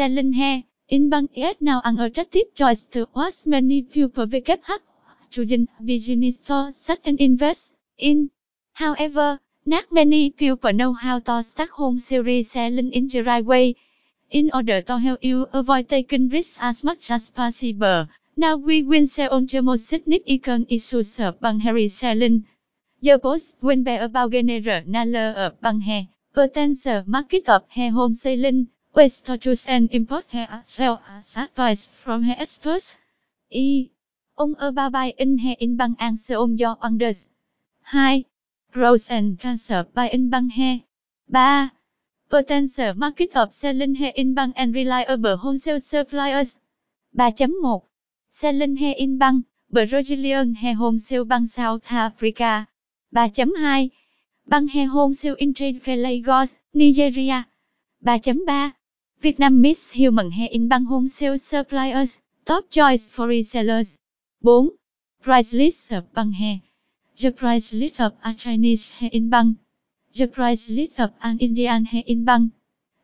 selling hair. Inbank is now an attractive choice to us many people VKH, choosing business to start and invest in. However, not many people know how to start home series selling in the right way. In order to help you avoid taking risks as much as possible, now we will sell on the most significant issues of bank hair reselling. The post will be about general knowledge of bank hair, potential market of hair wholesaling, Waste to choose and import hair sell as advice from hair experts. E. On about in hair in bang and so on your orders. 2. Growth and transfer by in bang hair. 3. Potential market of selling hair in bang and reliable wholesale suppliers. 3.1 Selling hair in bang, Brazilian hair wholesale bang South Africa. 3.2 bang hair wholesale in trade fair Lagos, Nigeria. 3.3 Vietnam Miss Human Hair in Bang Home Sales suppliers, top choice for resellers. 4. Price list of Bang hair. The price list of a Chinese hair in Bang The price list of an Indian hair in Bang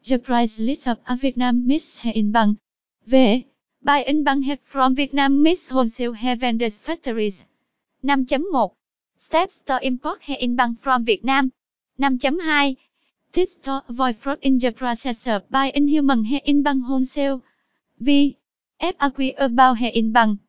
The price list of a Vietnam Miss hair in Bang V. Buy in Bang hair from Vietnam Miss wholesale hair vendors factories. 5.1 Steps to import hair in Bang from Vietnam. 5.2 This to avoid fraud in the process of buying human hair in bank wholesale. V. F. FAQ about hair in bank.